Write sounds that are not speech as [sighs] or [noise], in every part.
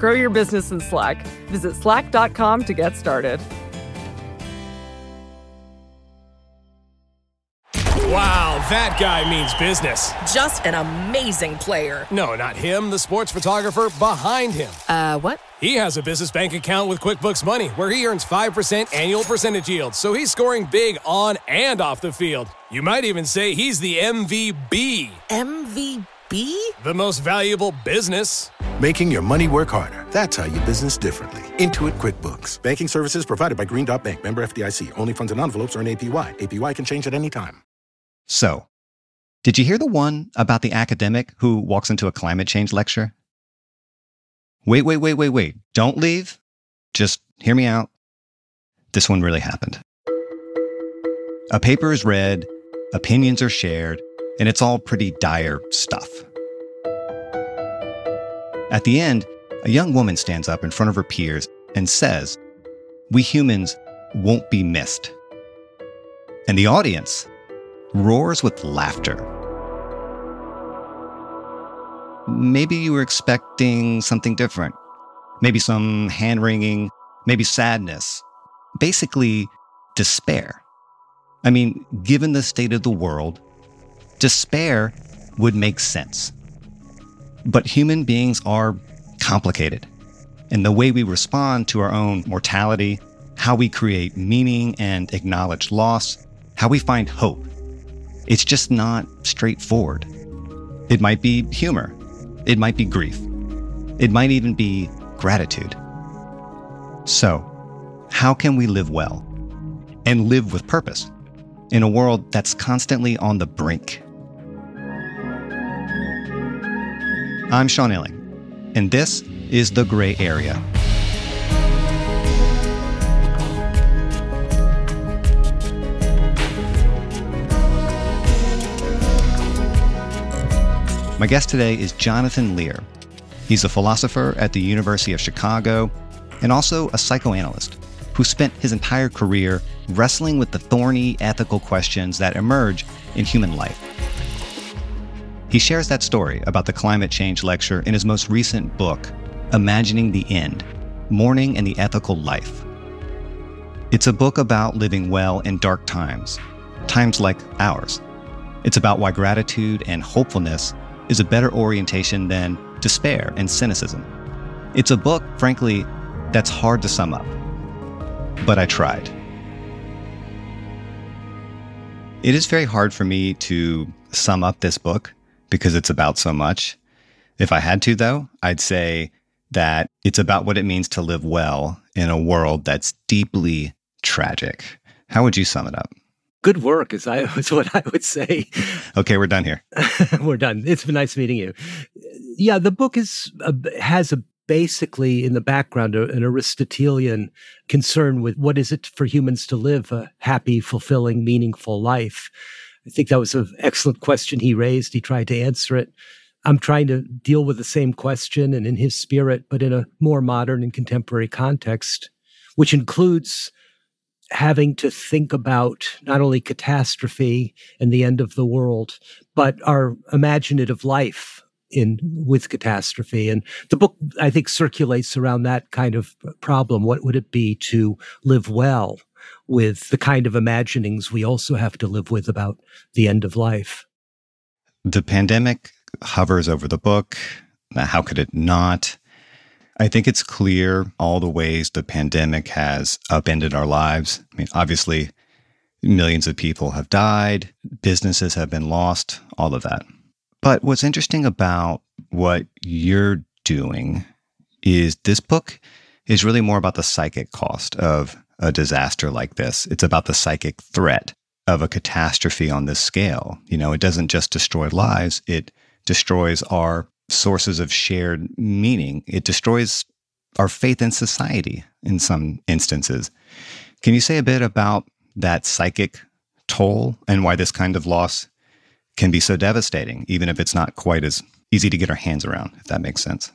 Grow your business in Slack. Visit slack.com to get started. Wow, that guy means business. Just an amazing player. No, not him, the sports photographer behind him. Uh, what? He has a business bank account with QuickBooks Money where he earns 5% annual percentage yield, so he's scoring big on and off the field. You might even say he's the MVB. MVP? The most valuable business. Making your money work harder. That's how you business differently. Intuit QuickBooks. Banking services provided by Green Dot Bank. Member FDIC. Only funds and envelopes earn APY. APY can change at any time. So, did you hear the one about the academic who walks into a climate change lecture? Wait, wait, wait, wait, wait. Don't leave. Just hear me out. This one really happened. A paper is read, opinions are shared, and it's all pretty dire stuff. At the end, a young woman stands up in front of her peers and says, We humans won't be missed. And the audience roars with laughter. Maybe you were expecting something different. Maybe some hand wringing, maybe sadness. Basically, despair. I mean, given the state of the world, despair would make sense. But human beings are complicated. And the way we respond to our own mortality, how we create meaning and acknowledge loss, how we find hope, it's just not straightforward. It might be humor. It might be grief. It might even be gratitude. So, how can we live well and live with purpose in a world that's constantly on the brink? I'm Sean Illing, and this is The Gray Area. My guest today is Jonathan Lear. He's a philosopher at the University of Chicago and also a psychoanalyst who spent his entire career wrestling with the thorny ethical questions that emerge in human life. He shares that story about the climate change lecture in his most recent book, Imagining the End Mourning and the Ethical Life. It's a book about living well in dark times, times like ours. It's about why gratitude and hopefulness is a better orientation than despair and cynicism. It's a book, frankly, that's hard to sum up. But I tried. It is very hard for me to sum up this book because it's about so much. If I had to, though, I'd say that it's about what it means to live well in a world that's deeply tragic. How would you sum it up? Good work is, I, [laughs] is what I would say. Okay, we're done here. [laughs] we're done. It's been nice meeting you. Yeah, the book is uh, has a basically in the background an Aristotelian concern with what is it for humans to live a happy, fulfilling, meaningful life. I think that was an excellent question he raised. He tried to answer it. I'm trying to deal with the same question and in his spirit, but in a more modern and contemporary context, which includes having to think about not only catastrophe and the end of the world, but our imaginative life in with catastrophe. And the book, I think, circulates around that kind of problem. What would it be to live well with the kind of imaginings we also have to live with about the end of life? The pandemic hovers over the book. How could it not? I think it's clear all the ways the pandemic has upended our lives. I mean, obviously, millions of people have died, businesses have been lost, all of that. But what's interesting about what you're doing is this book is really more about the psychic cost of a disaster like this. It's about the psychic threat of a catastrophe on this scale. You know, it doesn't just destroy lives, it destroys our sources of shared meaning. It destroys our faith in society in some instances. Can you say a bit about that psychic toll and why this kind of loss can be so devastating, even if it's not quite as easy to get our hands around, if that makes sense?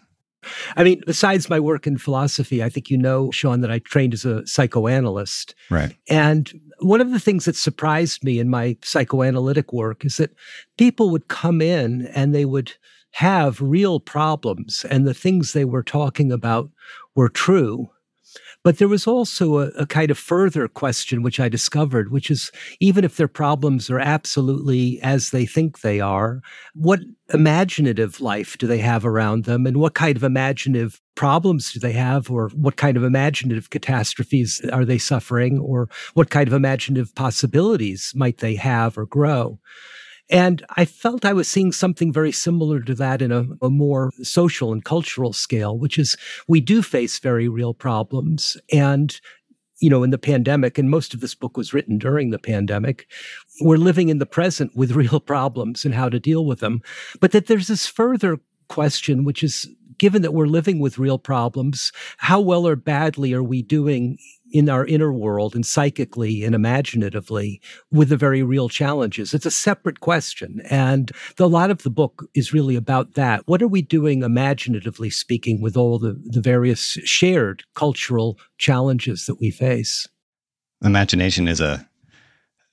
I mean, besides my work in philosophy, I think you know, Sean, that I trained as a psychoanalyst. Right. And one of the things that surprised me in my psychoanalytic work is that people would come in and they would have real problems, and the things they were talking about were true. But there was also a, a, kind of further question, which I discovered, which is even if their problems are absolutely as they think they are, what imaginative life do they have around them? And what kind of imaginative problems do they have? Or what kind of imaginative catastrophes are they suffering? Or what kind of imaginative possibilities might they have or grow? And I felt I was seeing something very similar to that in a, a, more social and cultural scale, which is we do face very real problems. And, you know, in the pandemic, and most of this book was written during the pandemic, we're living in the present with [laughs] real problems and how to deal with them. But that there's this further question, which is given that we're living with real problems, how well or badly are we doing in our inner world and psychically and imaginatively with the very real challenges. It's a separate question. And the, a lot of the book is really about that. What are we doing imaginatively speaking with all the, the various shared cultural challenges that we face? Imagination is a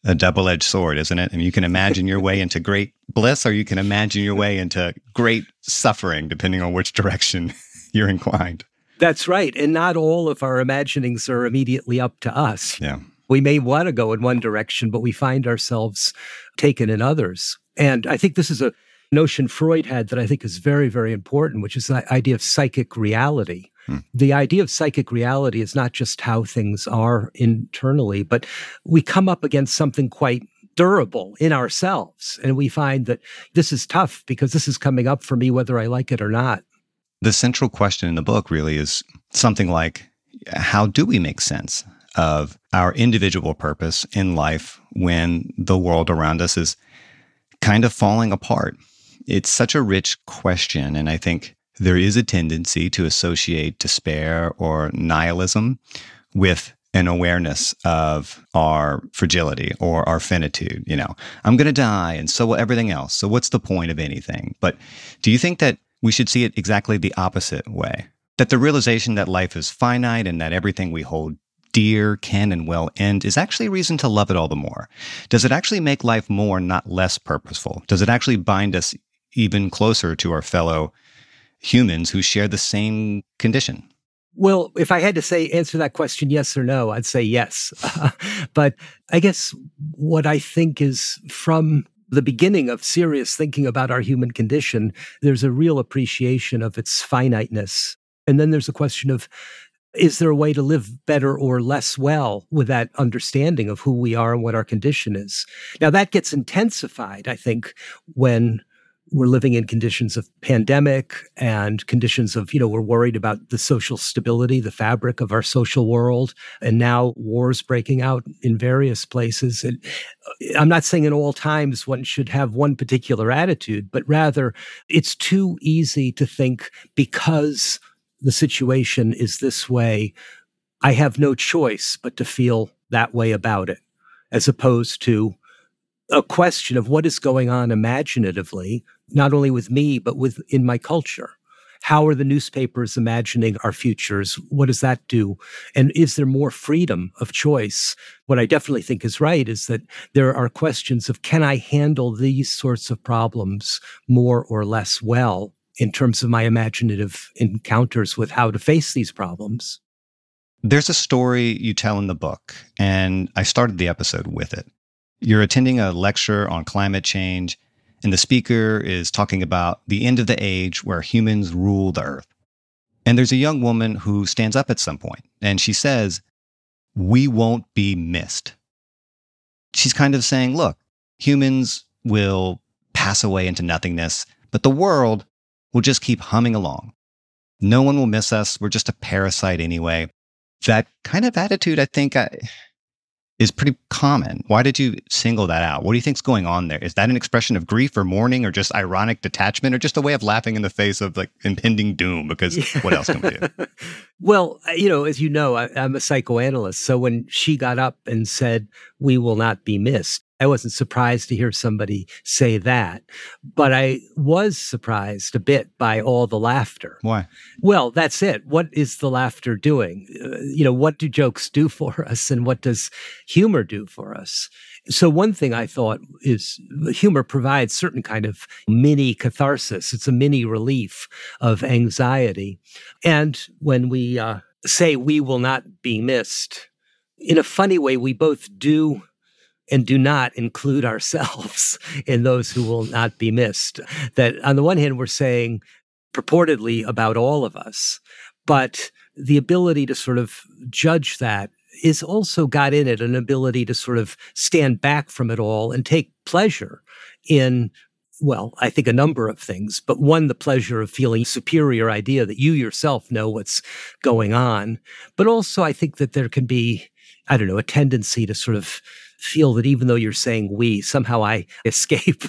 a double-edged sword, isn't it? I mean, you can imagine your way into great bliss, or you can imagine your way into great suffering, depending on which direction [laughs] you're inclined. That's right. And not all of our imaginings are immediately up to us. Yeah. We may want to go in one direction, but we find ourselves taken in others. And I think this is a notion Freud had that I think is very, very important, which is the idea of psychic reality. Hmm. The idea of psychic reality is not just how things are internally, but we come up against something quite durable in ourselves. And we find that this is tough because this is coming up for me, whether I like it or not. The central question in the book really is something like how do we make sense of our individual purpose in life when the world around us is kind of falling apart? It's such a rich question. And I think there is a tendency to associate despair or nihilism with an awareness of our fragility or our finitude. You know, I'm going to die, and so will everything else. So, what's the point of anything? But do you think that we should see it exactly the opposite way. That the realization that life is finite and that everything we hold dear can and will end is actually a reason to love it all the more. Does it actually make life more, not less purposeful? Does it actually bind us even closer to our fellow humans who share the same condition? Well, if I had to say answer that question yes or no, I'd say yes. [laughs] but I guess what I think is from the beginning of serious thinking about our human condition, there's a real appreciation of its finiteness. And then there's a question of is there a way to live better or less well with that understanding of who we are and what our condition is? Now, that gets intensified, I think, when we're living in conditions of pandemic and conditions of, you know, we're worried about the social stability, the fabric of our social world, and now wars breaking out in various places. And uh, I'm not saying in all times one should have one particular attitude, but rather it's too easy to think because the situation is this way, I have no choice but to feel that way about it, as opposed to a question of what is going on imaginatively, not only with me, but within my culture. How are the newspapers imagining our futures? What does that do? And is there more freedom of choice? What I definitely think is right is that there are questions of can I handle these sorts of problems more or less well in terms of my imaginative encounters with how to face these problems? There's a story you tell in the book, and I started the episode with it. You're attending a lecture on climate change, and the speaker is talking about the end of the age where humans rule the earth. And there's a young woman who stands up at some point and she says, We won't be missed. She's kind of saying, Look, humans will pass away into nothingness, but the world will just keep humming along. No one will miss us. We're just a parasite anyway. That kind of attitude, I think, I, is pretty common. Why did you single that out? What do you think's going on there? Is that an expression of grief or mourning or just ironic detachment or just a way of laughing in the face of like impending doom? Because yeah. what else can we do? [laughs] well, you know, as you know, I, I'm a psychoanalyst. So when she got up and said, we will not be missed, I wasn't surprised to hear somebody say that, but I was surprised a bit by all the laughter. Why? Well, that's it. What is the laughter doing? Uh, you know, what do jokes do for [laughs] us and what does humor do for us? So one thing I thought is humor provides certain kind of mini catharsis. It's a mini relief of anxiety. And when we uh, say we will not be missed, in a funny way, we both do and do not include ourselves [laughs] in those who will not be missed. That on the one hand, we're saying purportedly about all of us, but the ability to sort of judge that is also got in it an ability to sort of stand back from it all and take pleasure in well, I think a number of things, but one, the pleasure of feeling superior idea that you yourself know what's going on. But also, I think that there can be, I don't know, a tendency to sort of feel that even though you're saying we, somehow I [laughs] escape.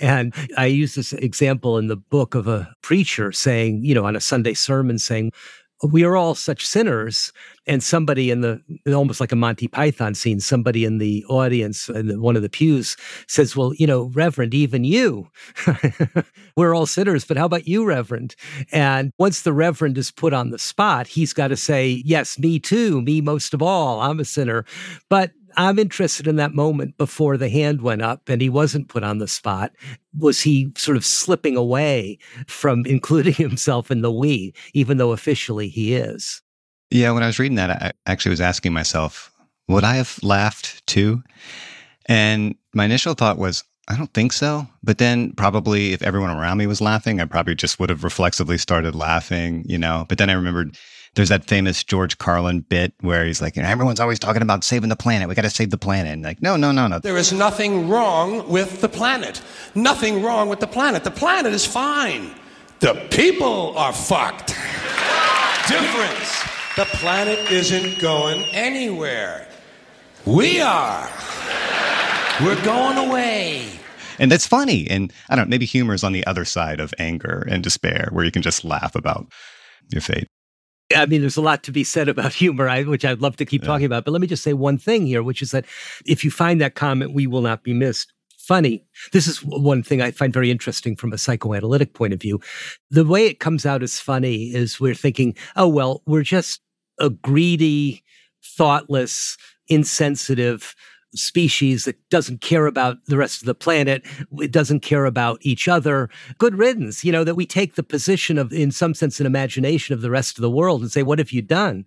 and I use this example in the book of a preacher saying, you know, on a Sunday sermon saying, we are all such sinners. And somebody in the, almost like a Monty Python scene, somebody in the audience in one of the pews says, Well, you know, Reverend, even you, [laughs] we're all sinners, but how about you, Reverend? And once the Reverend is put on the spot, he's got to say, Yes, me too, me most of all, I'm a sinner. But I'm interested in that moment before the hand went up and he wasn't put on the spot. Was he sort of slipping away from [laughs] including himself in the we, even though officially he is? Yeah, when I was reading that, I actually was asking myself, would I have laughed too? And my initial thought was, I don't think so. But then probably if everyone around me was laughing, I probably just would have reflexively started laughing, you know. But then I remembered there's that famous George Carlin bit where he's like, you know, everyone's always talking about saving the planet. We got to save the planet. And like, no, no, no, no. There is nothing wrong with the planet. Nothing wrong with the planet. The planet is fine. The people are fucked. Difference. The planet isn't going anywhere. We are. We're going away. And that's funny. And I don't know, maybe humor is on the other side of anger and despair, where you can just laugh about your fate. I mean, there's a lot to be said about humor, which I'd love to keep yeah. talking about. But let me just say one thing here, which is that if you find that comment, we will not be missed, funny. This is one thing I find very interesting from a psychoanalytic point of view. The way it comes out as funny is we're thinking, oh, well, we're just a greedy, thoughtless, insensitive, species that doesn't care about the rest of the planet, it doesn't care about each other. Good riddance, you know, that we take the position of, in some sense, an imagination of the rest of the world and say, what have you done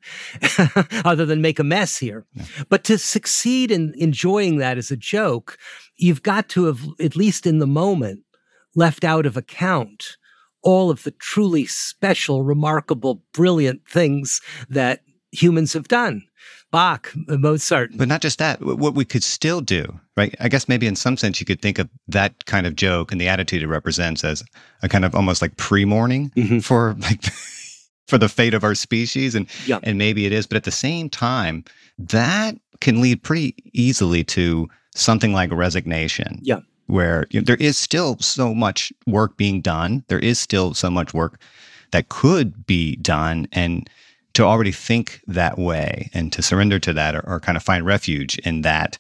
[laughs] other than make a mess here? Yeah. But to succeed in enjoying that as a joke, you've got to have, at least in the moment, left out of account all of the truly special, remarkable, brilliant things that humans have done. Bach, Mozart. But not just that, what we could still do, right? I guess maybe in some sense you could think of that kind of joke and the attitude it represents as a kind of almost like pre-mourning mm-hmm. for like [laughs] for the fate of our species and yep. and maybe it is, but at the same time that can lead pretty easily to something like resignation. Yeah. Where you know, there is still so much work being done. There is still so much work that could be done and to already think that way and to surrender to that or, or, kind of find refuge in that.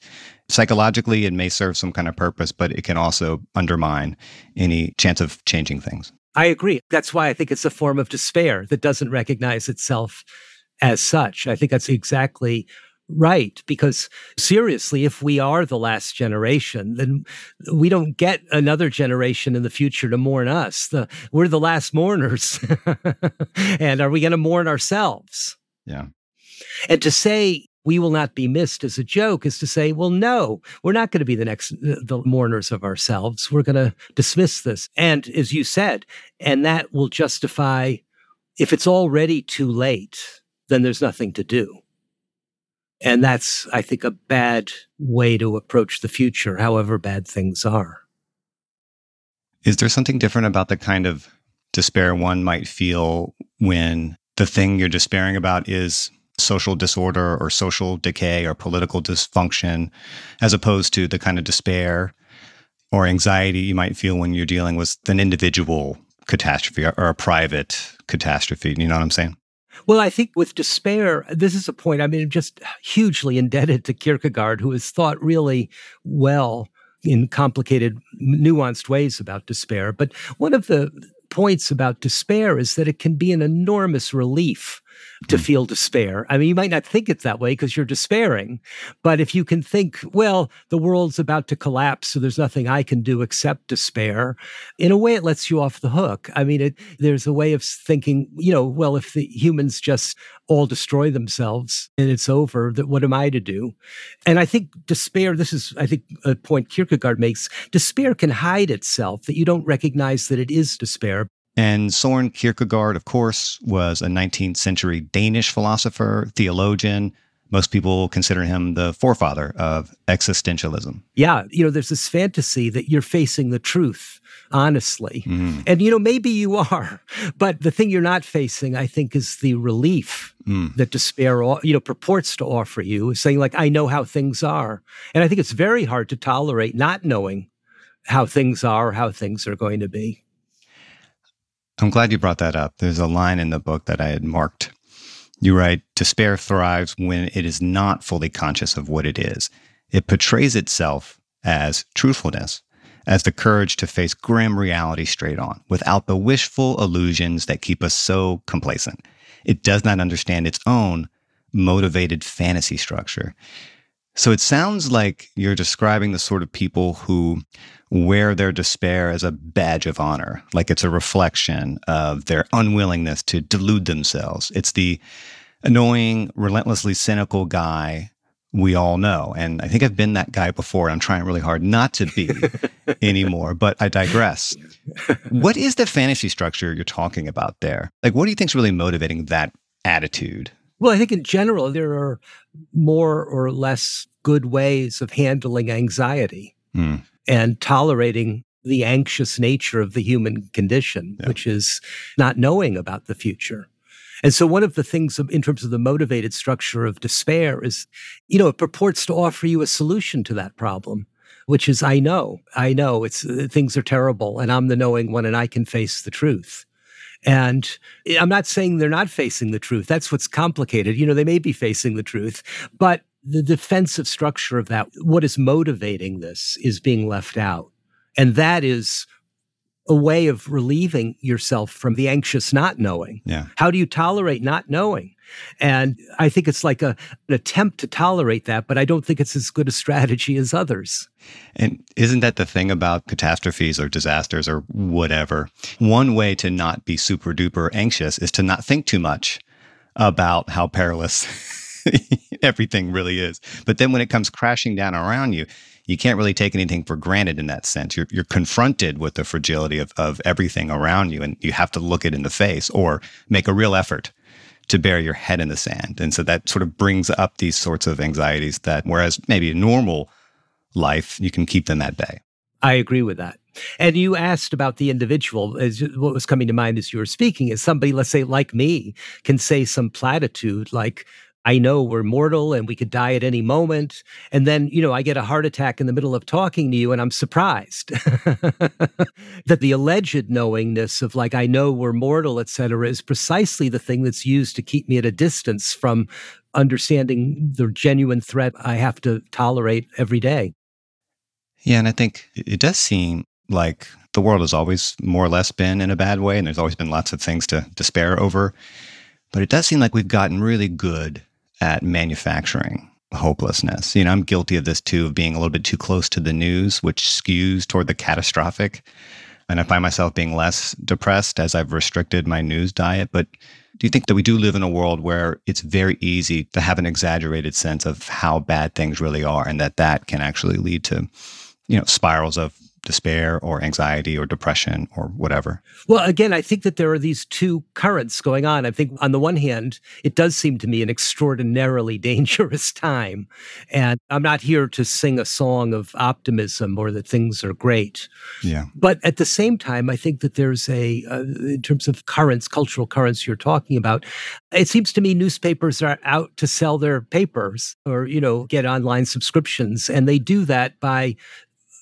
Psychologically, it may serve some kind of purpose, but it can also undermine any chance of changing things. I agree. That's why I think it's a form of despair that doesn't recognize itself as such. I think that's exactly right because seriously if we are the last generation then we don't get another generation in the future to mourn us. The, we're the last mourners. [laughs] And are we going to mourn ourselves? Yeah. And to say we will not be missed as a joke is to say well no we're not going to be the next uh, the mourners of ourselves. We're going to dismiss this. And as you said and that will justify if it's already too late then there's nothing to do and that's, I think, a bad way to approach the future, however bad things are. Is there something different about the kind of despair one might feel when the thing you're despairing about is social disorder or social decay or political dysfunction, as opposed to the kind of despair or anxiety you might feel when you're dealing with an individual catastrophe or, a private catastrophe. You know what I'm saying? Well, I think with despair, this is a point. I mean, I'm just hugely indebted to Kierkegaard, who has thought really well in complicated, nuanced ways about despair. But one of the points about despair is that it can be an enormous relief to hmm. feel despair. I mean, you might not think it that way because you're despairing, but if you can think, well, the world's about to collapse, so there's nothing I can do except despair, in a way, it lets you off the hook. I mean, it, there's a way of thinking, you know, well, if the humans just all destroy themselves and it's over, that what am I to do? And I think despair, this is, I think, a point Kierkegaard makes, despair can hide itself, that you don't recognize that it is despair. And Soren Kierkegaard, of course, was a 19th century Danish philosopher, theologian. Most people consider him the forefather of existentialism. Yeah. You know, there's this fantasy that you're facing the truth, honestly. Mm. And, you know, maybe you are. But the thing you're not facing, I think, is the relief mm. that despair, you know, purports to offer you, saying, like, I know how things are. And I think it's very hard to tolerate not knowing how things are, how things are going to be. I'm glad you brought that up. There's a line in the book that I had marked. You write Despair thrives when it is not fully conscious of what it is. It portrays itself as truthfulness, as the courage to face grim reality straight on, without the wishful illusions that keep us so complacent. It does not understand its own motivated fantasy structure. So it sounds like you're describing the sort of people who wear their despair as a badge of honor, like it's a reflection of their unwillingness to delude themselves. It's the annoying, relentlessly cynical guy we all know. And I think I've been that guy before. I'm trying really hard not to be [laughs] anymore, but I digress. what is the fantasy structure you're talking about there? Like, what do you think is really motivating that attitude? Well, I think in general, there are more or less good ways of handling anxiety mm. and tolerating the anxious nature of the human condition, yeah. which is not knowing about the future. And so, one of the things in terms of the motivated structure of despair is, you know, it purports to offer you a solution to that problem, which is I know, I know it's uh, things are terrible and I'm the knowing one and I can face the truth. And I'm not saying they're not facing the truth. That's what's complicated. You know, they may be facing the truth, but the defensive structure of that, what is motivating this, is being left out. And that is a way of relieving yourself from the anxious not knowing. Yeah. How do you tolerate not knowing? And I think it's like a, an attempt to tolerate that, but I don't think it's as good a strategy as others. And isn't that the thing about catastrophes or disasters or whatever? One way to not be super duper anxious is to not think too much about how perilous [laughs] everything really is. But then when it comes crashing down around you, you can't really take anything for granted in that sense. You're, you're confronted with the fragility of, of everything around you, and you have to look it in the face or make a real effort to bury your head in the sand. And so that sort of brings up these sorts of anxieties that, whereas maybe a normal life, you can keep them at bay. I agree with that. And you asked about the individual. As what was coming to mind as you were speaking is somebody, let's say, like me, can say some platitude like, I know we're mortal and we could die at any moment. And then, you know, I get a heart attack in the middle of talking to you and I'm surprised [laughs] that the alleged knowingness of like, I know we're mortal, et cetera, is precisely the thing that's used to keep me at a distance from understanding the genuine threat I have to tolerate every day. Yeah. And I think it does seem like the world has always more or less been in a bad way and there's always been lots of things to despair over. But it does seem like we've gotten really good at manufacturing hopelessness. You know, I'm guilty of this too, of being a little bit too close to the news, which skews toward the catastrophic. And I find myself being less depressed as I've restricted my news diet. But do you think that we do live in a world where it's very easy to have an exaggerated sense of how bad things really are and that that can actually lead to, you know, spirals of despair or anxiety or depression or whatever. Well, again, I think that there are these two currents going on. I think on the one hand, it does seem to me an extraordinarily [laughs] dangerous time. And I'm not here to sing a song of optimism or that things are great. Yeah. But at the same time, I think that there's a, uh, in terms of currents, cultural currents you're talking about, it seems to me newspapers are out to sell their papers or, you know, get online subscriptions. And they do that by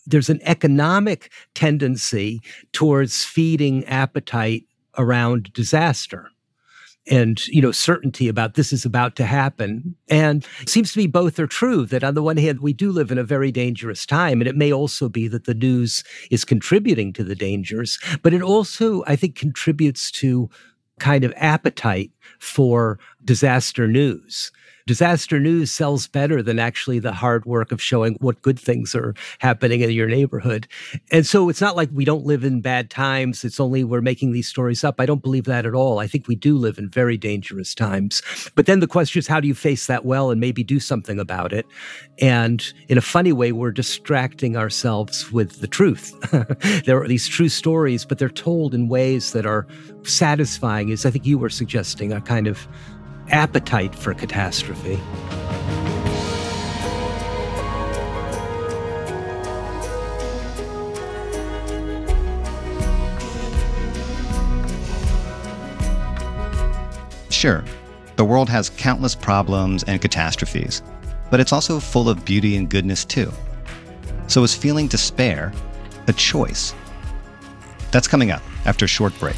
there's an economic tendency towards feeding appetite around disaster and you know certainty about this is about to happen. And seems to me both are true that on the one hand we do live in a very dangerous time and it may also be that the news is contributing to the dangers but it also i think contributes to kind of appetite for disaster news disaster news sells better than actually the hard work of showing what good things are happening in your neighborhood. And so it's not like we don't live in bad times. It's only we're making these stories up. I don't believe that at all. I think we do live in very dangerous times. But then the question is, how do you face that well and maybe do something about it? And in a funny way, we're distracting ourselves with the truth. [laughs] there are these true stories, but they're told in ways that are satisfying, as I think you were suggesting, a kind of appetite for catastrophe. Sure, the world has countless problems and catastrophes, but it's also full of beauty and goodness too. So is feeling despair a choice? That's coming up after a short break.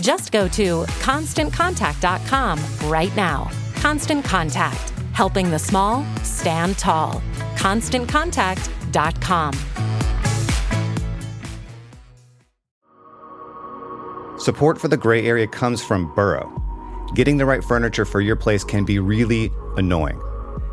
Just go to constantcontact.com right now. Constant Contact, helping the small stand tall. ConstantContact.com. Support for the gray area comes from Burrow. Getting the right furniture for your place can be really annoying.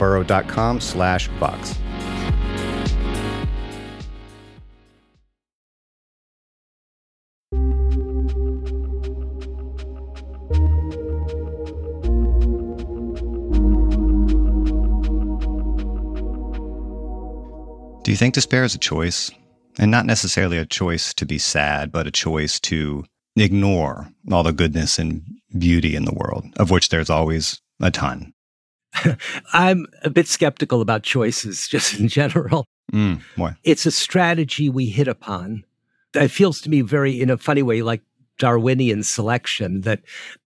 burrow.com slash Vox. Do you think despair is a choice? And not necessarily a choice to be sad, but a choice to ignore all the goodness and beauty in the world, of which there's always a ton. [laughs] I'm a bit skeptical about choices [laughs] just in general. Mm, why? It's a strategy we hit upon. It feels to me very, in a funny way, like Darwinian selection, that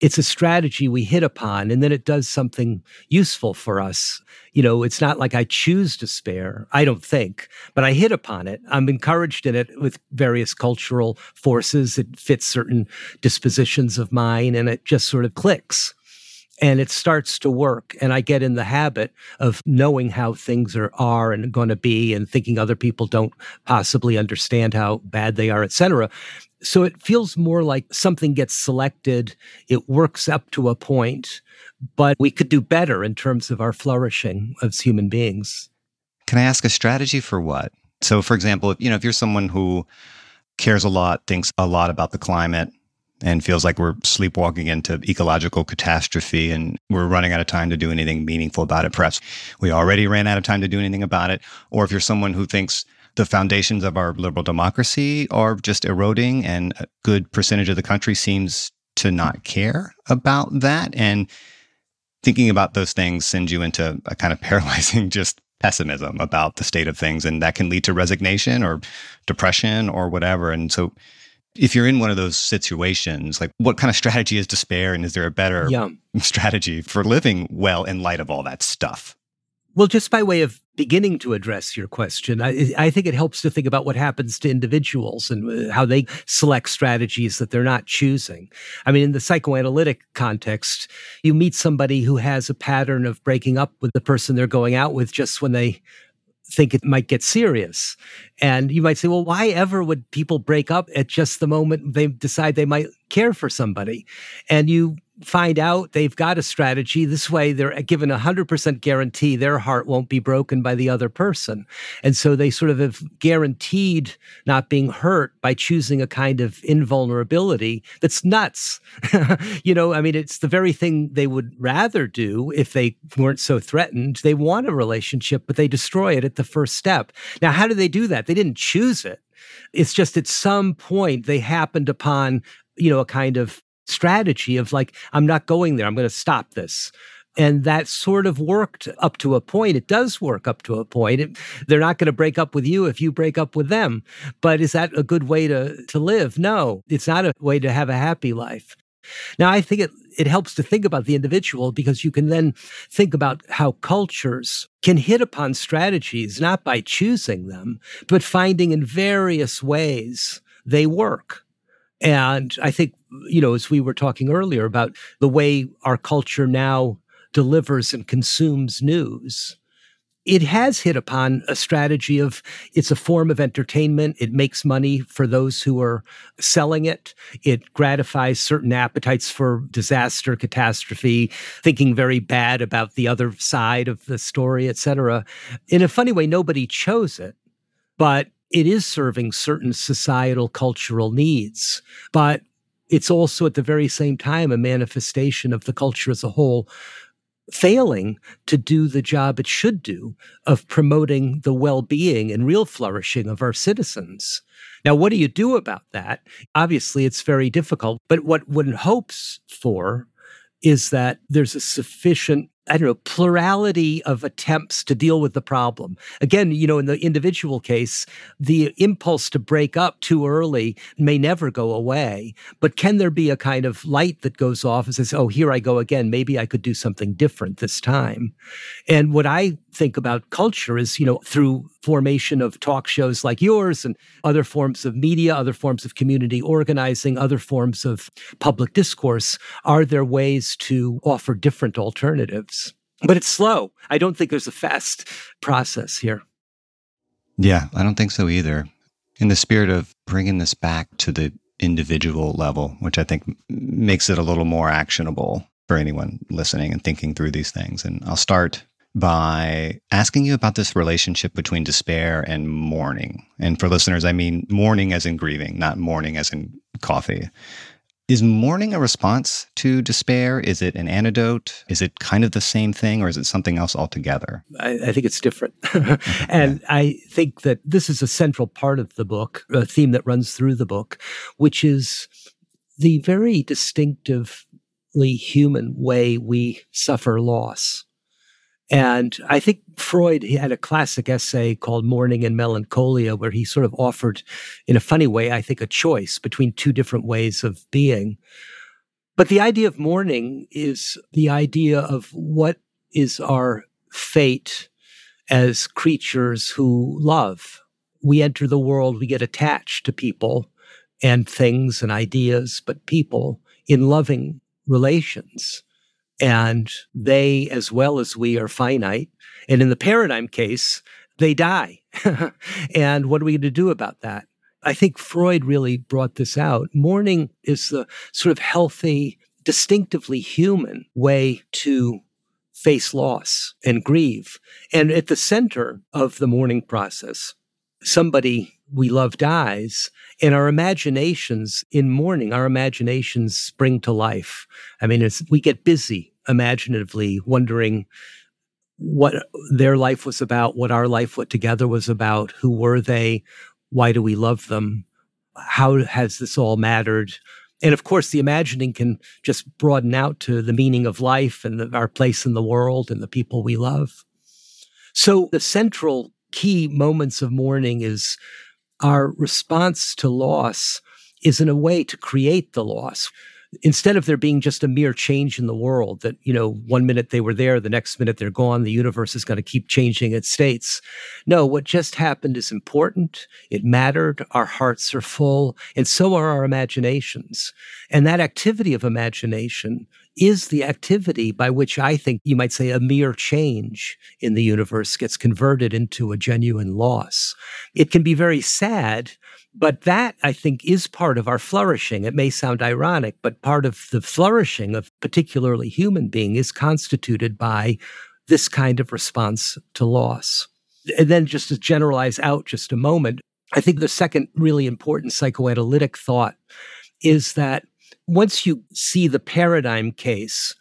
it's a strategy we hit upon and then it does something useful for us. You know, it's not like I choose despair, I don't think, but I hit upon it. I'm encouraged in it with various cultural forces. It fits certain dispositions of mine and it just sort of clicks. And it starts to work and i get in the habit of knowing how things are, are and going to be and thinking other people don't possibly understand how bad they are etc so it feels more like something gets selected it works up to a point but we could do better in terms of our flourishing as human beings. Can i ask a strategy for what? So for example if you know if you're someone who cares a lot thinks a lot about the climate and feels like we're sleepwalking into ecological catastrophe and we're running out of time to do anything meaningful about it. Perhaps we already ran out of time to do anything about it. Or if you're someone who thinks the foundations of our liberal democracy are just eroding and a good percentage of the country seems to not care about that. And thinking about those things sends you into a kind of [laughs] paralyzing just pessimism about the state of things. And that can lead to resignation or depression or whatever. And so if you're in one of those situations, like what kind of strategy is despair? And is there a better yeah. strategy for living well in light of all that stuff? Well, just by way of beginning to address your question, I, I, think it helps to think about what happens to individuals and uh, how they select strategies that they're not choosing. I mean, in the psychoanalytic context, you meet somebody who has a pattern of breaking up with the person they're going out with just when they think it might get serious. And you might say, well, why ever would people break up at just the moment they decide they might care for somebody? And you find out they've got a strategy. This way, they're uh, given a 100% guarantee their heart won't be broken by the other person. And so they sort of have guaranteed not being hurt by choosing a kind of invulnerability that's nuts. [laughs] you know, I mean, it's the very thing they would rather do if they weren't so threatened. They want a relationship, but they destroy it at the first step. Now, how do they do that? They didn't choose it. It's just at some point they happened upon you know, a kind of strategy of like, I'm not going there. I'm going to stop this. And that sort of worked up to a point. It does work up to a point. They're not going to break up with you if you break up with them. But is that a good way to, to live? No, it's not a way to have a happy life. Now, I think it, it helps to think about the individual because you can then think about how cultures can hit upon strategies, not by choosing them, but finding in various ways they work. And I think, you know, as we were talking earlier about the way our culture now delivers and consumes news, it has hit upon a strategy of it's a form of entertainment. It makes money for those who are selling it. It gratifies certain appetites for disaster, catastrophe, thinking very bad about the other side of the story, etc. In a funny way, nobody chose it, but it is serving certain societal cultural needs, but it's also at the very same time a manifestation of the culture as a whole failing to do the job it should do of promoting the well-being and real flourishing of our citizens. Now, what do you do about that? Obviously, it's very difficult, but what one hopes for is that there's a sufficient I don't know, plurality of attempts to deal with the problem. Again, you know, in the individual case, the impulse to break up too early may never go away. But can there be a kind of light that goes off and says, oh, here I go again. Maybe I could do something different this time. And what I think about culture is, you know, through formation of talk shows like yours and other forms of media, other forms of community organizing, other forms of public discourse, are there ways to offer different alternatives? But it's slow. I don't think there's a fast process here. Yeah, I don't think so either. In the spirit of bringing this back to the individual level, which I think makes it a little more actionable for anyone listening and thinking through these things. And I'll start by asking you about this relationship between despair and mourning. And for listeners, I mean mourning as in grieving, not mourning as in coffee. Is mourning a response to despair? Is it an antidote? Is it kind of the same thing or is it something else altogether? I, I think it's different. [laughs] and yeah. I think that this is a central part of the book, a theme that runs through the book, which is the very distinctively human way we suffer loss. And I think Freud he had a classic essay called Mourning and Melancholia, where he sort of offered, in a funny way, I think, a choice between two different ways of being. But the idea of mourning is the idea of what is our fate as creatures who love. We enter the world, we get attached to people and things and ideas, but people in loving relations. And they, as well as we, are finite. And in the paradigm case, they die. [laughs] and what are we going to do about that? I think Freud really brought this out. Mourning is the sort of healthy, distinctively human way to face loss and grieve. And at the center of the mourning process, somebody we love dies, and our imaginations in mourning, our imaginations spring to life. I mean, we get busy imaginatively wondering what their life was about, what our life what together was about, who were they, why do we love them, how has this all mattered? And of course, the imagining can just broaden out to the meaning of life and the, our place in the world and the people we love. So the central key moments of mourning is our response to loss is in a way to create the loss. Instead of there being just a mere change in the world that you know one minute they were there the next minute they're gone the universe is going to keep changing its states. No what just happened is important. It mattered. Our hearts are full. And so are our imaginations. And that activity of imagination is the activity by which I think you might say a mere change in the universe gets converted into a genuine loss. It can be very sad but that, I think, is part of our flourishing. It may sound ironic, but part of the flourishing of particularly human being is constituted by this kind of response to loss. And then just to generalize out just a moment, I think the second really important psychoanalytic thought is that once you see the paradigm case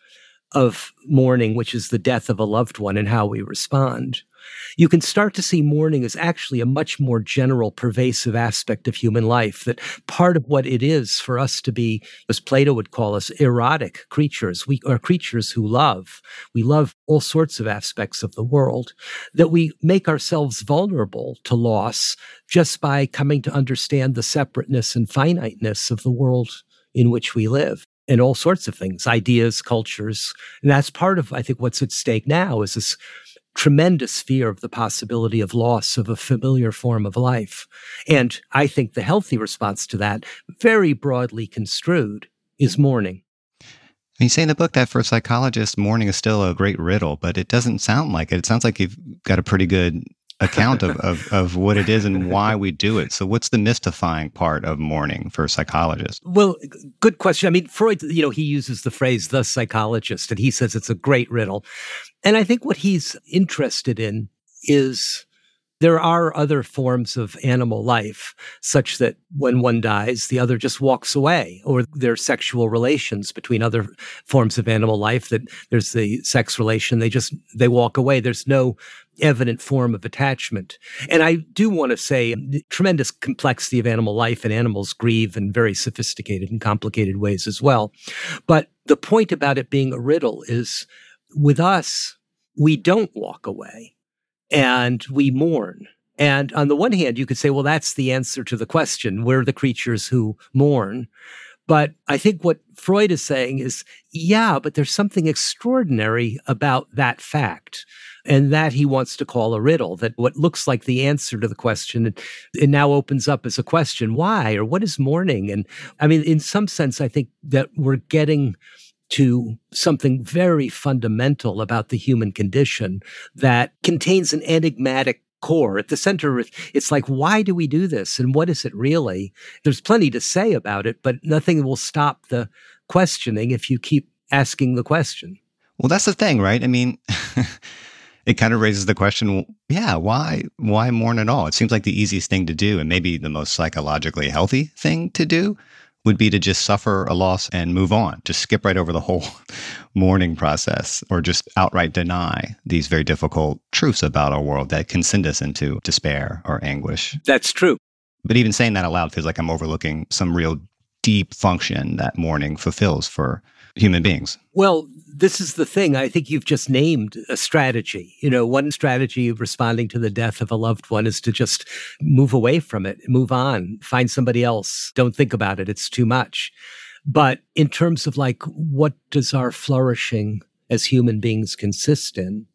of mourning, which is the death of a loved one and how we respond, you can start to see mourning as actually a much more general, pervasive aspect of human life. That part of what it is for us to be, as Plato would call us, erotic creatures. We are creatures who love. We love all sorts of aspects of the world. That we make ourselves vulnerable to loss just by coming to understand the separateness and finiteness of the world in which we live and all sorts of things, ideas, cultures. And that's part of, I think, what's at stake now is this tremendous fear of the possibility of loss of a familiar form of life. And I think the healthy response to that, very broadly construed, is mourning. You say in the book that for a psychologist, mourning is still a great riddle, but it doesn't sound like it. It sounds like you've got a pretty good account of, of, [laughs] of what it is and why we do it. So, what's the mystifying part of mourning for psychologists? Well, good question. I mean, Freud, you know, he uses the phrase the psychologist, and he says it's a great riddle. And I think what he's interested in is there are other forms of animal life, such that when one dies, the other just walks away, or there are sexual relations between other forms of animal life that there's the sex relation, they just they walk away. There's no evident form of attachment. And I do want to say tremendous complexity of animal life and animals grieve in very sophisticated and complicated ways as well. But the point about it being a riddle is with us, we don't walk away and we mourn. And on the one hand, you could say, well, that's the answer to the question. We're the creatures who mourn. But I think what Freud is saying is, yeah, but there's something extraordinary about that fact. And that he wants to call a riddle, that what looks like the answer to the question, it, it now opens up as a question why or what is mourning? And I mean, in some sense, I think that we're getting to something very fundamental about the human condition that contains an enigmatic core. At the center, it's like, why do we do this? And what is it really? There's plenty to say about it, but nothing will stop the questioning if you keep asking the question. Well, that's the thing, right? I mean, [laughs] it kind of raises the question yeah why why mourn at all it seems like the easiest thing to do and maybe the most psychologically healthy thing to do would be to just suffer a loss and move on, just skip right over the whole [laughs] mourning process, or just outright deny these very difficult truths about our world that can send us into despair or anguish. That's true. But even saying that aloud feels like I'm overlooking some real deep function that mourning fulfills for human beings. Well, this is the thing. I think you've just named a strategy. You know, one strategy of responding to the death of a loved one is to just move away from it, move on, find somebody else. Don't think about it. It's too much. But in terms of like, what does our flourishing as human beings consist in?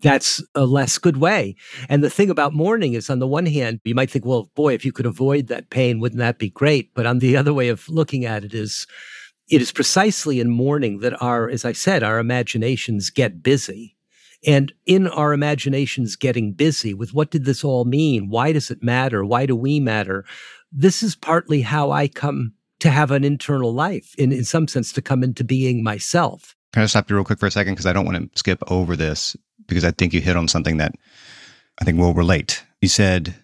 That's a less good way. And the thing about mourning is, on the one hand, you might think, well, boy, if you could avoid that pain, wouldn't that be great? But on the other way of looking at it is, it is precisely in mourning that our, as I said, our imaginations get busy. And in our imaginations getting busy with what did this all mean? Why does it matter? Why do we matter? This is partly how I come to have an internal life, in, in some sense, to come into being myself. Can I stop you real quick for a second? Because I don't want to skip over this because I think you hit on something that I think will relate. You said,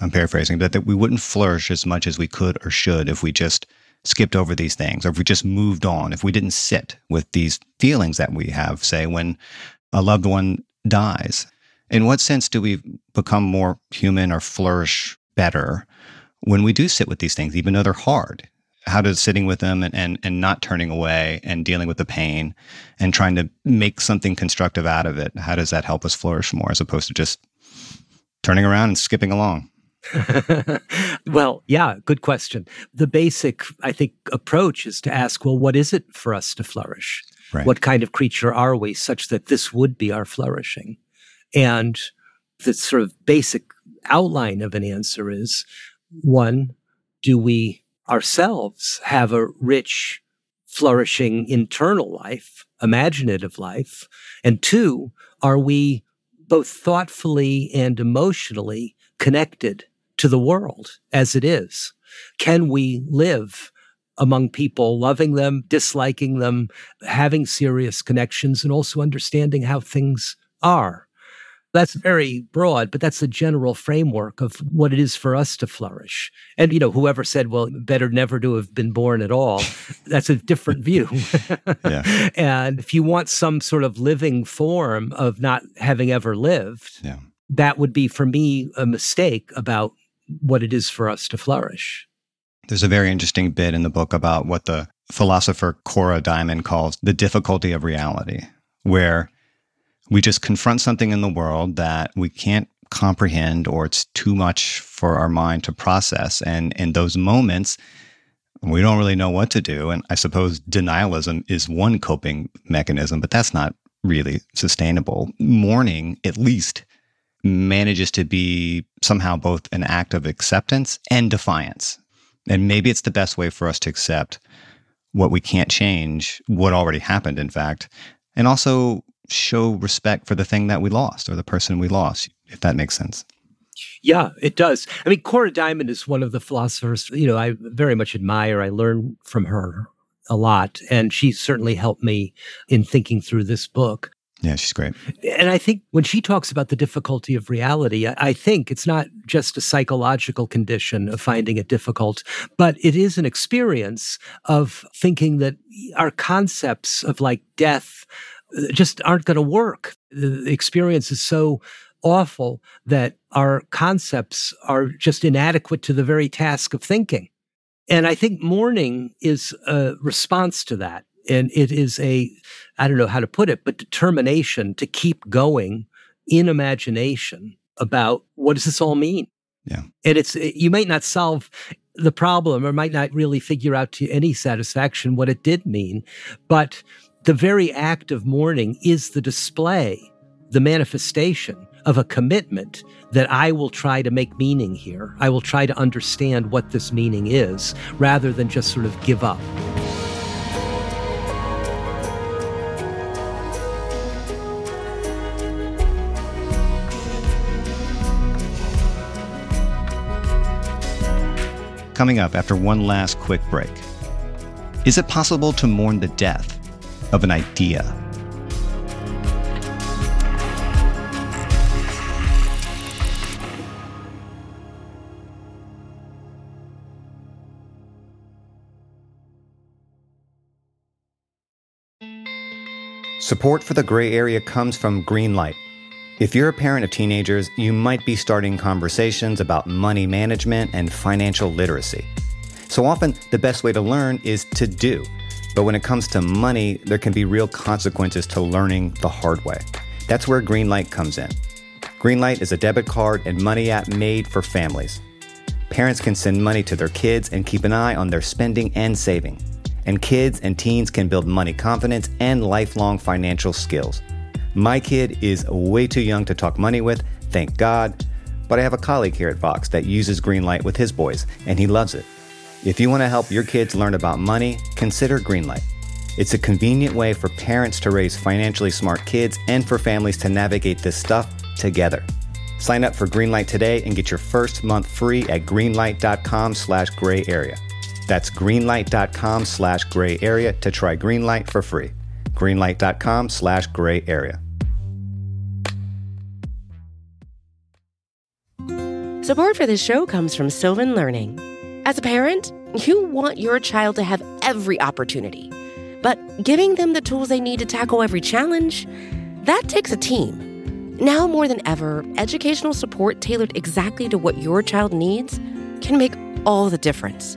I'm paraphrasing, but that we wouldn't flourish as much as we could or should if we just skipped over these things or if we just moved on, if we didn't sit with these feelings that we have, say, when a loved one dies. In what sense do we become more human or flourish better when we do sit with these things, even though they're hard? How does sitting with them and, and, and not turning away and dealing with the pain and trying to make something constructive out of it, how does that help us flourish more as opposed to just turning around and skipping along? [laughs] well, yeah, good question. The basic, I think, approach is to ask, well, what is it for us to flourish? Right. What kind of creature are we such that this would be our flourishing? And the sort of basic outline of an answer is one, do we ourselves have a rich, flourishing internal life, imaginative life? And two, are we both thoughtfully and emotionally connected to the world as it is? Can we live among people, loving them, disliking them, having serious connections, and also understanding how things are? That's very broad, but that's the general framework of what it is for us to flourish. And, you know, whoever said, well, better never to have been born at all, that's a different view. [laughs] yeah. [laughs] And if you want some sort of living form of not having ever lived, yeah. that would be for me a mistake about what it is for us to flourish. There's a very interesting bit in the book about what the philosopher Cora Diamond calls the difficulty of reality, where we just confront something in the world that we can't comprehend or it's too much for our mind to process. And in those moments, we don't really know what to do. And I suppose denialism is one coping mechanism, but that's not really sustainable. Mourning, at least, manages to be somehow both an act of acceptance and defiance. And maybe it's the best way for us to accept what we can't change, what already happened, in fact, and also show respect for the thing that we lost or the person we lost, if that makes sense. Yeah, it does. I mean, Cora Diamond is one of the philosophers, you know, I very much admire. I learn from her a lot, and she certainly helped me in thinking through this book. Yeah, she's great. And I think when she talks about the difficulty of reality, I think it's not just a psychological condition of finding it difficult, but it is an experience of thinking that our concepts of like death uh, just aren't going to work. The experience is so awful that our concepts are just inadequate to the very task of thinking. And I think mourning is a response to that and it is a i don't know how to put it but determination to keep going in imagination about what does this all mean yeah and it's eh, you might not solve the problem or might not really figure out to any satisfaction what it did mean but the very act of mourning is the display the manifestation of a commitment that I will try to make meaning here. I will try to understand what this meaning is rather than just sort of give up. Coming up after one last quick break. Is it possible to mourn the death of an idea? Support for the gray area comes from Greenlight if you're a parent of teenagers, you might be starting conversations about money management and financial literacy. So often, the best way to learn is to do. But when it comes to money, there can be real consequences to learning the hard way. That's where Greenlight comes in. Greenlight is a debit card and money app made for families. Parents can send money to their kids and keep an eye on their spending and saving. And kids and teens can build money confidence and lifelong financial skills. My kid is way too young to talk money with, thank God, but I have a colleague here at Vox that uses Greenlight with his boys, and he loves it. If you want to help your kids learn about money, consider Greenlight. It's a convenient way for parents to raise financially smart kids and for families to navigate this stuff together. Sign up for Greenlight today and get your first month free at greenlight.com slash gray area. That's greenlight.com slash gray area to try Greenlight for free. Greenlight.com slash gray area. Support for this show comes from Sylvan Learning. As a parent, you want your child to have every opportunity, but giving them the tools they need to tackle every challenge, that takes a team. Now more than ever, educational support tailored exactly to what your child needs can make all the difference.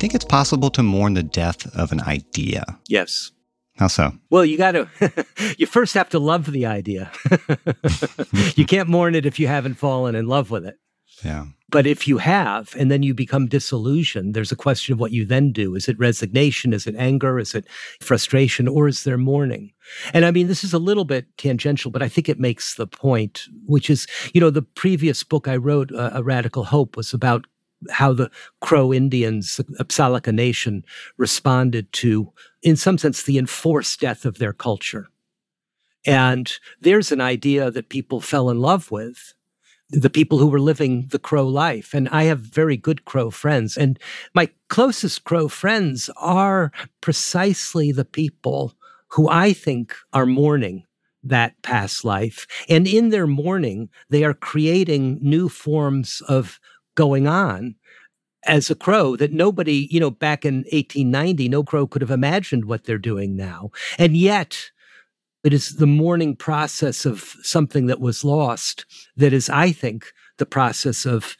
think it's possible to mourn the death of an idea? Yes. How so? Well, you got to, [laughs] you first have to love the idea. [laughs] you can't mourn it if you haven't fallen in love with it. Yeah. But if you have, and then you become disillusioned, there's a question of what you then do. Is it resignation? Is it anger? Is it frustration? Or is there mourning? And I mean, this is a little bit tangential, but I think it makes the point, which is, you know, the previous book I wrote, uh, A Radical Hope, was about how the Crow Indians, the Apsalaka Nation, responded to, in some sense, the enforced death of their culture. And there's an idea that people fell in love with, the people who were living the Crow life. And I have very good Crow friends. And my closest Crow friends are precisely the people who I think are mourning that past life. And in their mourning, they are creating new forms of going on as a crow that nobody, you know, back in 1890, no crow could have imagined what they're doing now. And yet, it is the mourning process of something that was lost that is, I think, the process of,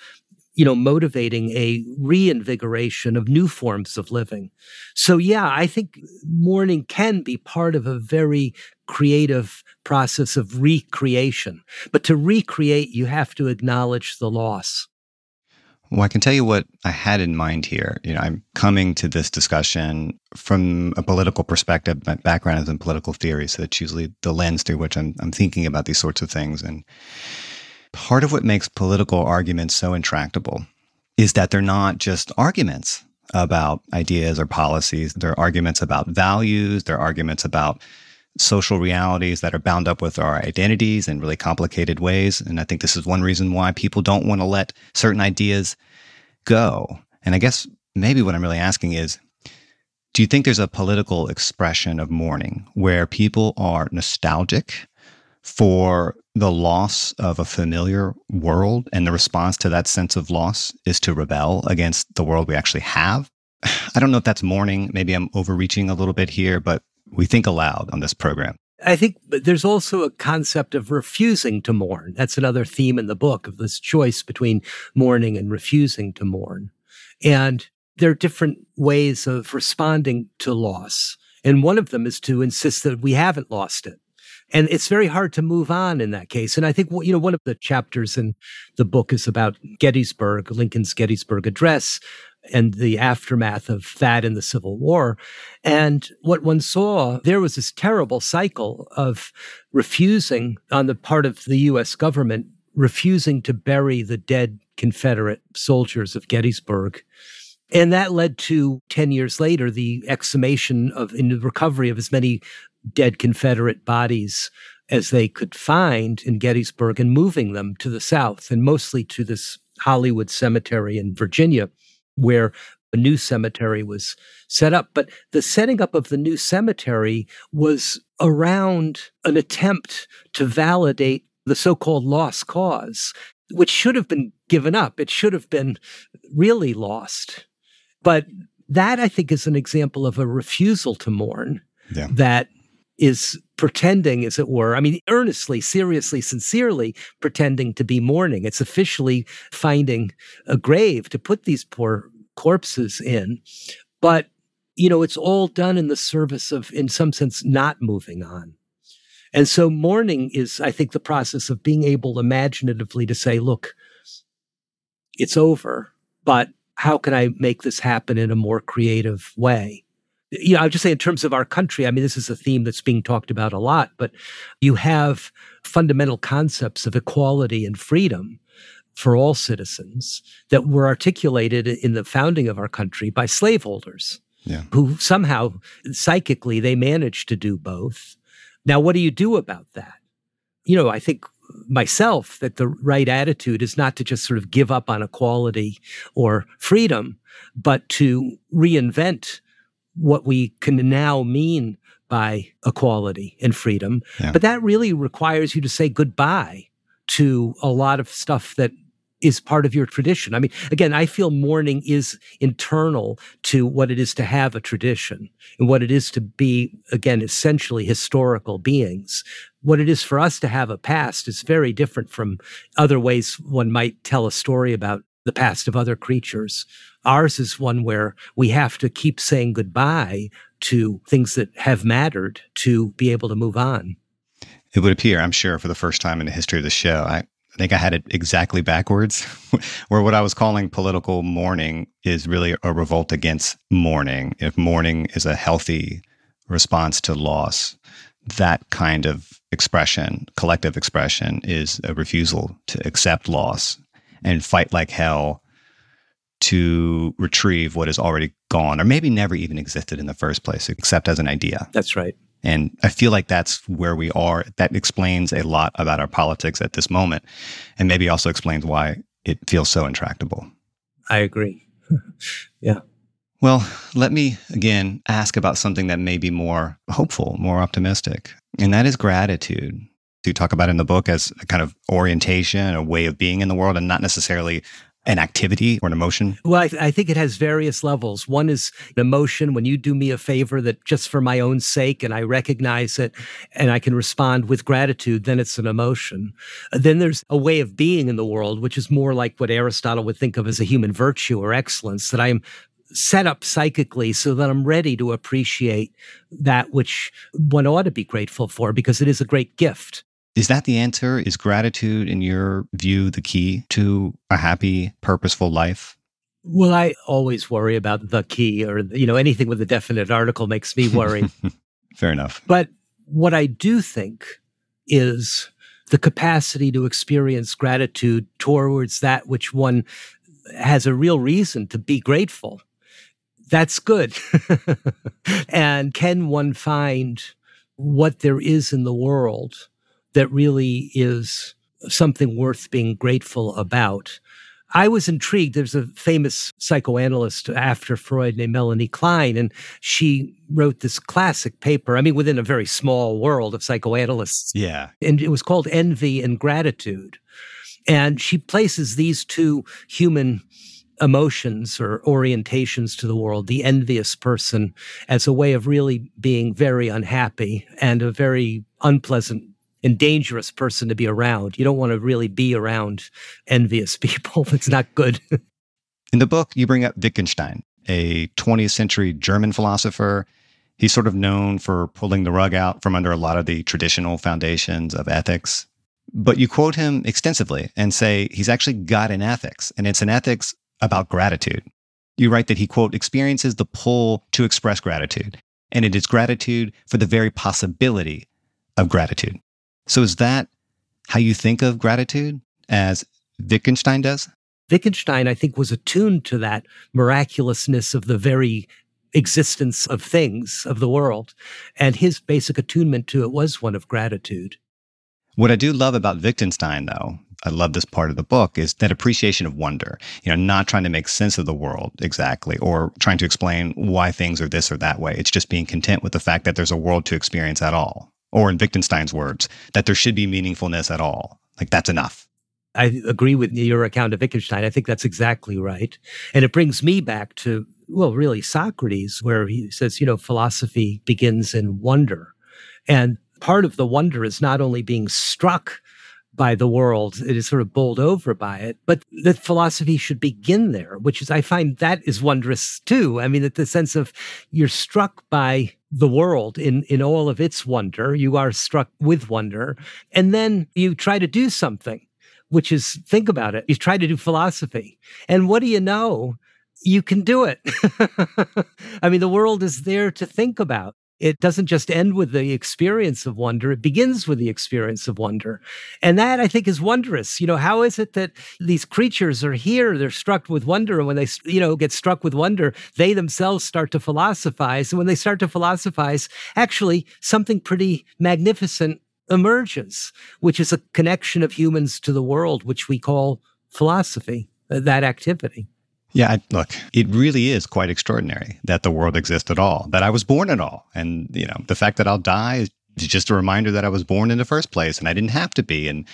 you know, motivating a reinvigoration of new forms of living. So, yeah, I think mourning can be part of a very creative process of recreation. But to recreate, you have to acknowledge the loss. Well, I can tell you what I had in mind here. You know, I'm coming to this discussion from a political perspective. My background is in political theory, so that's usually the lens through which I'm, I'm thinking about these sorts of things. And part of what makes political arguments so intractable is that they're not just arguments about ideas or policies. They're arguments about values. They're arguments about social realities that are bound up with our identities in really complicated ways. And I think this is one reason why people don't want to let certain ideas go. And I guess maybe what I'm really asking is do you think there's a political expression of mourning where people are nostalgic for the loss of a familiar world and the response to that sense of loss is to rebel against the world we actually have? [sighs] I don't know if that's mourning. Maybe I'm overreaching a little bit here, but we think aloud on this program. I think there's also a concept of refusing to mourn. That's another theme in the book of this choice between mourning and refusing to mourn. And there are different ways of responding to loss. And one of them is to insist that we haven't lost it. And it's very hard to move on in that case. And I think, you know, one of the chapters in the book is about Gettysburg, Lincoln's Gettysburg Address, and the aftermath of that in the Civil War. And what one saw, there was this terrible cycle of refusing on the part of the US government, refusing to bury the dead Confederate soldiers of Gettysburg. And that led to 10 years later, the exhumation of, in the recovery of as many dead Confederate bodies as they could find in Gettysburg and moving them to the South and mostly to this Hollywood cemetery in Virginia, where a new cemetery was set up. But the setting up of the new cemetery was around an attempt to validate the so called lost cause, which should have been given up. It should have been really lost. But that, I think, is an example of a refusal to mourn Yeah. that is pretending, as it were. I mean, earnestly, seriously, sincerely pretending to be mourning. It's officially finding a grave to put these poor corpses in. But, you know, it's all done in the service of, in some sense, not moving on. And so mourning is, I think, the process of being able imaginatively to say, look, it's over, but how can I make this happen in a more creative way? You know, I'll just say in terms of our country, I mean, this is a theme that's being talked about a lot, but you have fundamental concepts of equality and freedom for all citizens that were articulated in the founding of our country by slaveholders Yeah. who somehow psychically they managed to do both. Now, what do you do about that? You know, I think myself that the right attitude is not to just sort of give up on equality or freedom, but to reinvent what we can now mean by equality and freedom. Yeah. But that really requires you to say goodbye to a lot of stuff that is part of your tradition. I mean, again, I feel mourning is internal to what it is to have a tradition and what it is to be, again, essentially historical beings. What it is for us to have a past is very different from other ways one might tell a story about the past of other creatures. Ours is one where we have to keep saying goodbye to things that have mattered to be able to move on. It would appear, I'm sure, for the first time in the history of the show, I, think I had it exactly backwards, [laughs] where what I was calling political mourning is really a revolt against mourning. If mourning is a healthy response to loss, that kind of expression, collective expression, is a refusal to accept loss and fight like hell to retrieve what is already gone or maybe never even existed in the first place, except as an idea. That's right. And I feel like that's where we are. That explains a lot about our politics at this moment, and maybe also explains why it feels so intractable. I agree. [laughs] yeah. Well, let me again ask about something that may be more hopeful, more optimistic, and that is gratitude. You talk about in the book as a kind of orientation, a way of being in the world, and not necessarily an activity or an emotion. Well, I, th- I think it has various levels. One is an emotion when you do me a favor that just for my own sake and I recognize it and I can respond with gratitude, then it's an emotion. Then there's a way of being in the world, which is more like what Aristotle would think of as a human virtue or excellence, that I am set up psychically so that I'm ready to appreciate that which one ought to be grateful for because it is a great gift. Is that the answer? Is gratitude, in your view, the key to a happy, purposeful life? Well, I always worry about the key or, you know, anything with a definite article makes me worry. [laughs] Fair enough. But what I do think is the capacity to experience gratitude towards that which one has a real reason to be grateful. That's good. [laughs] and can one find what there is in the world that really is something worth being grateful about? I was intrigued. There's a famous psychoanalyst after Freud named Melanie Klein, and she wrote this classic paper. I mean, within a very small world of psychoanalysts. Yeah. And it was called Envy and Gratitude. And she places these two human emotions or orientations to the world, the envious person, as a way of really being very unhappy and a very unpleasant and dangerous person to be around. You don't want to really be around envious [laughs] people. It's not good. In the book, you bring up Wittgenstein, a 20th century German philosopher. He's sort of known for pulling the rug out from under a lot of the traditional foundations of ethics. But you quote him extensively and say he's actually got an ethics, and it's an ethics about gratitude. You write that he, quote, experiences the pull to express gratitude, and it is gratitude for the very possibility of gratitude. So is that how you think of gratitude as Wittgenstein does? Wittgenstein, I think, was attuned to that miraculousness of the very existence of things, of the world. And his basic attunement to it was one of gratitude. What I do love about Wittgenstein, though, I love this part of the book, is that appreciation of wonder. You know, not trying to make sense of the world exactly or trying to explain why things are this or that way. It's just being content with the fact that there's a world to experience at all. Or in Wittgenstein's words, that there should be meaningfulness at all. Like that's enough. I agree with your account of Wittgenstein. I think that's exactly right. And it brings me back to, well, really Socrates, where he says, you know, philosophy begins in wonder. And part of the wonder is not only being struck by the world, it is sort of bowled over by it, but that philosophy should begin there, which is, I find that is wondrous too. I mean, that the sense of you're struck by the world in, in all of its wonder, you are struck with wonder, and then you try to do something, which is think about it. You try to do philosophy. And what do you know? You can do it. [laughs] I mean, the world is there to think about it doesn't just end with the experience of wonder it begins with the experience of wonder. And that i think is wondrous. You know how is it that these creatures are here they're struck with wonder and when they you know get struck with wonder they themselves start to philosophize. And when they start to philosophize actually something pretty magnificent emerges which is a connection of humans to the world which we call philosophy uh, that activity yeah, I, look, it really is quite extraordinary that the world exists at all, that I was born at all. And, you know, the fact that I'll die is just a reminder that I was born in the first place and I didn't have to be. And,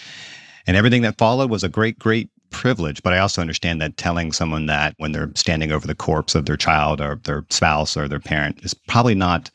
and everything that followed was a great, great privilege. But I also understand that telling someone that when they're standing over the corpse of their child or their spouse or their parent is probably not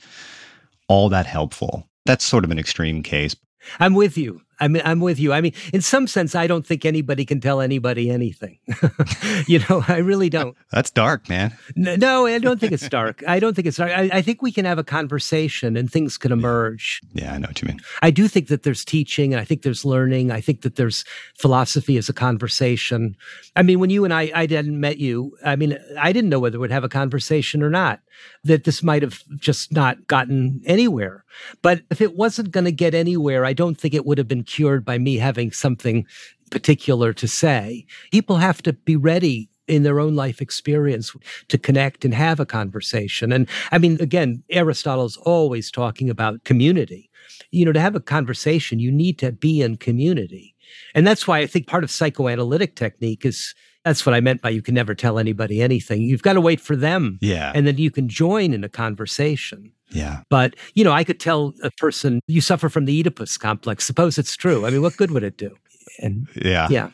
all that helpful. That's sort of an extreme case. I'm with you. I mean, I'm with you. I mean, in some sense, I don't think anybody can tell anybody anything. [laughs] you know, I really don't. That's dark, man. No, I don't think it's dark. I don't think it's dark. I, I, think we can have a conversation and things can emerge. Yeah, I know what you mean. I do think that there's teaching and I think there's learning. I think that there's philosophy as a conversation. I mean, when you and I, I didn't met you, I mean, I didn't know whether we'd have a conversation or not, that this might have just not gotten anywhere. But if it wasn't going to get anywhere, I don't think it would have been cured by me having something particular to say. People have to be ready in their own life experience to connect and have a conversation. And I mean, again, Aristotle's always talking about community. You know, to have a conversation, you need to be in community. And that's why I think part of psychoanalytic technique is that's what I meant by you can never tell anybody anything. You've got to wait for them. Yeah. And then you can join in a conversation. Yeah. But, you know, I could tell a person, you suffer from the Oedipus complex. Suppose it's true. I mean, what good would it do? And yeah. Yeah.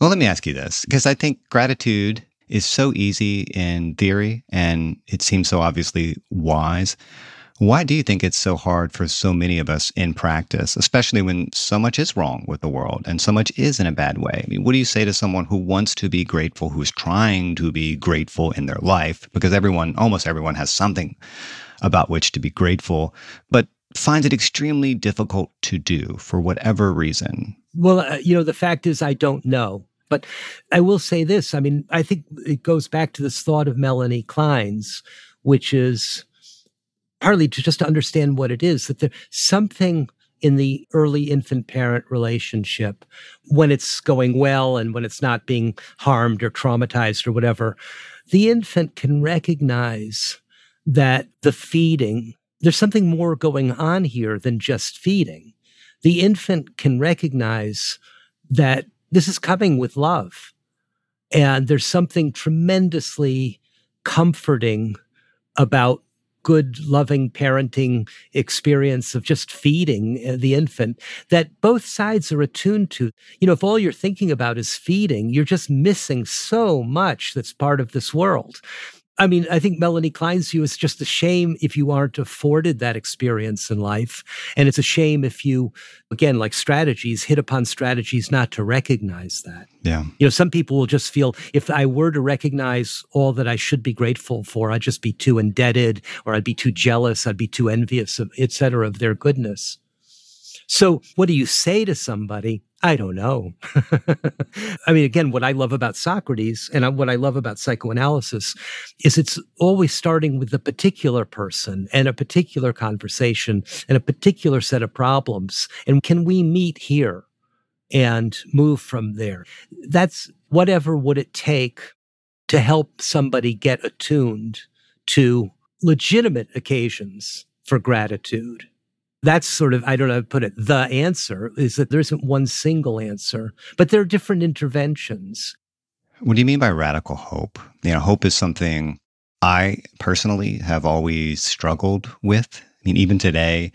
Well, let me ask you this because I think gratitude is so easy in theory and it seems so obviously wise. Why do you think it's so hard for so many of us in practice, especially when so much is wrong with the world and so much is in a bad way? I mean, what do you say to someone who wants to be grateful, who's trying to be grateful in their life? Because everyone, almost everyone, has something about which to be grateful, but finds it extremely difficult to do for whatever reason. Well, uh, you know, the fact is, I don't know. But I will say this I mean, I think it goes back to this thought of Melanie Klein's, which is partly to just to understand what it is that there's something in the early infant parent relationship when it's going well and when it's not being harmed or traumatized or whatever. The infant can recognize that the feeding, there's something more going on here than just feeding. The infant can recognize that this is coming with love. And there's something tremendously comforting about good, loving parenting experience of just feeding uh, the infant that both sides are attuned to. You know, if all you're thinking about is feeding, you're just missing so much that's part of this world. I mean, I think Melanie Klein's view is just a shame if you aren't afforded that experience in life. And it's a shame if you, again, like strategies, hit upon strategies not to recognize that. Yeah. You know, some people will just feel if I were to recognize all that I should be grateful for, I'd just be too indebted or I'd be too jealous, I'd be too envious of, et cetera, of their goodness. So, what do you say to somebody? I don't know. [laughs] I mean, again, what I love about Socrates and what I love about psychoanalysis is it's always starting with a particular person and a particular conversation and a particular set of problems. And can we meet here and move from there? That's whatever would it take to help somebody get attuned to legitimate occasions for gratitude That's sort of, I don't know put it. The answer is that there isn't one single answer, but there are different interventions. What do you mean by radical hope? You know, hope is something I personally have always struggled with. I mean, even today,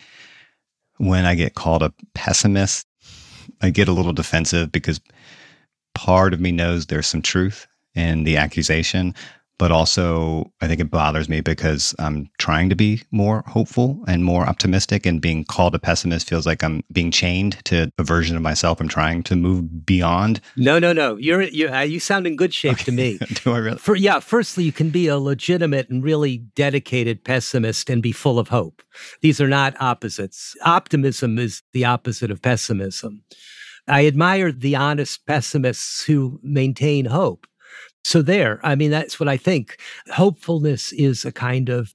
when I get called a pessimist, I get a little defensive because part of me knows there's some truth in the accusation, but also I think it bothers me because I'm trying to be more hopeful and more optimistic, and being called a pessimist feels like I'm being chained to a version of myself I'm trying to move beyond. No, no, no. You're you uh, you sound in good shape okay. to me. [laughs] Do I really? For yeah, firstly, you can be a legitimate and really dedicated pessimist and be full of hope. These are not opposites. Optimism is the opposite of pessimism. I admire the honest pessimists who maintain hope. So, there, I mean, that's what I think. Hopefulness is a kind of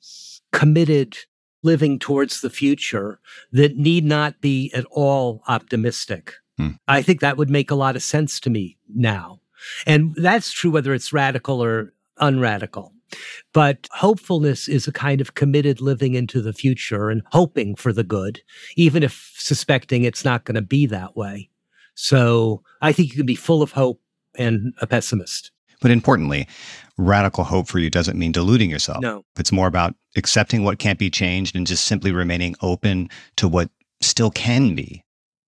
committed living towards the future that need not be at all optimistic. Hmm. I think that would make a lot of sense to me now. And that's true whether it's radical or unradical. But hopefulness is a kind of committed living into the future and hoping for the good, even if suspecting it's not going to be that way. So I think you can be full of hope and a pessimist. But importantly, radical hope for you doesn't mean deluding yourself. No. It's more about accepting what can't be changed and just simply remaining open to what still can be.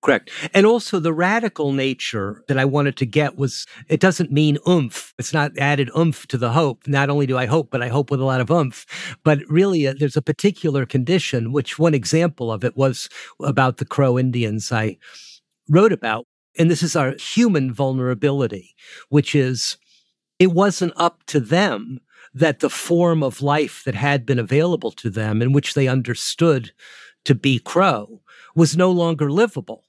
Correct. And also the radical nature that I wanted to get was it doesn't mean oomph. It's not added oomph to the hope. Not only do I hope, but I hope with a lot of oomph. But really, uh, there's a particular condition, which one example of it was about the Crow Indians I wrote about. And this is our human vulnerability, which is it wasn't up to them that the form of life that had been available to them in which they understood to be crow was no longer livable.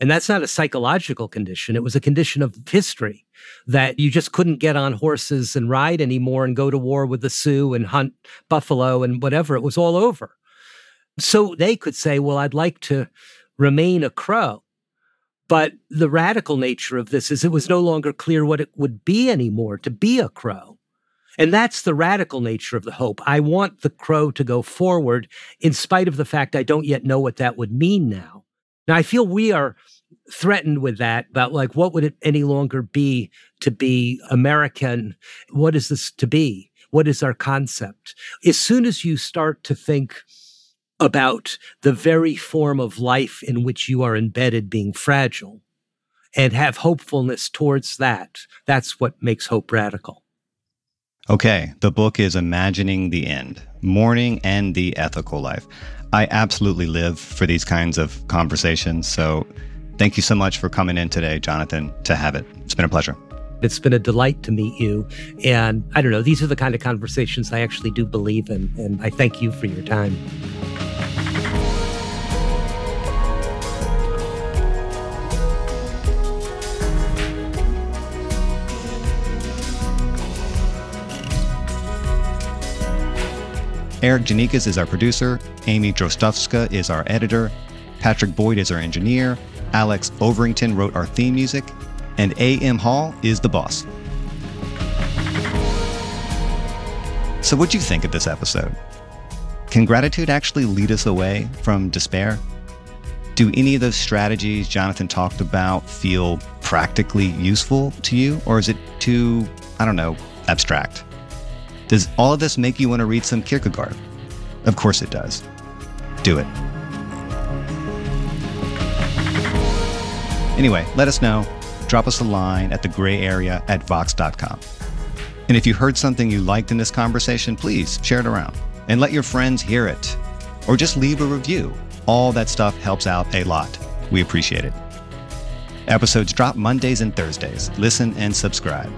And that's not a psychological condition. It was a condition of history that you just couldn't get on horses and ride anymore and go to war with the Sioux and hunt buffalo and whatever. It was all over. So they could say, well, I'd like to remain a crow. But the radical nature of this is it was no longer clear what it would be anymore to be a crow. And that's the radical nature of the hope. I want the crow to go forward in spite of the fact I don't yet know what that would mean now. Now, I feel we are threatened with that about like, what would it any longer be to be American? What is this to be? What is our concept? As soon as you start to think, about the very form of life in which you are embedded being fragile and have hopefulness towards that. That's what makes hope radical. Okay, the book is Imagining the End Mourning and the Ethical Life. I absolutely live for these kinds of conversations. So thank you so much for coming in today, Jonathan, to have it. It's been a pleasure. It's been a delight to meet you. And I don't know, these are the kind of conversations I actually do believe in. And I thank you for your time. Erikk Geannikis is our producer, Amy Drozdowska is our editor, Patrick Boyd is our engineer, Alex Overington wrote our theme music, and A.M. Hall is the boss. So, what'd you think of this episode? Can gratitude actually lead us away from despair? Do any of those strategies Jonathan talked about feel practically useful to you, or is it too, I don't know, abstract? Does all of this make you want to read some Kierkegaard? Of course it does. Do it. Anyway, let us know. Drop us a line at the gray area at vox.com. And if you heard something you liked in this conversation, please share it around and let your friends hear it. Or just leave a review. All that stuff helps out a lot. We appreciate it. Episodes drop Mondays and Thursdays. Listen and subscribe.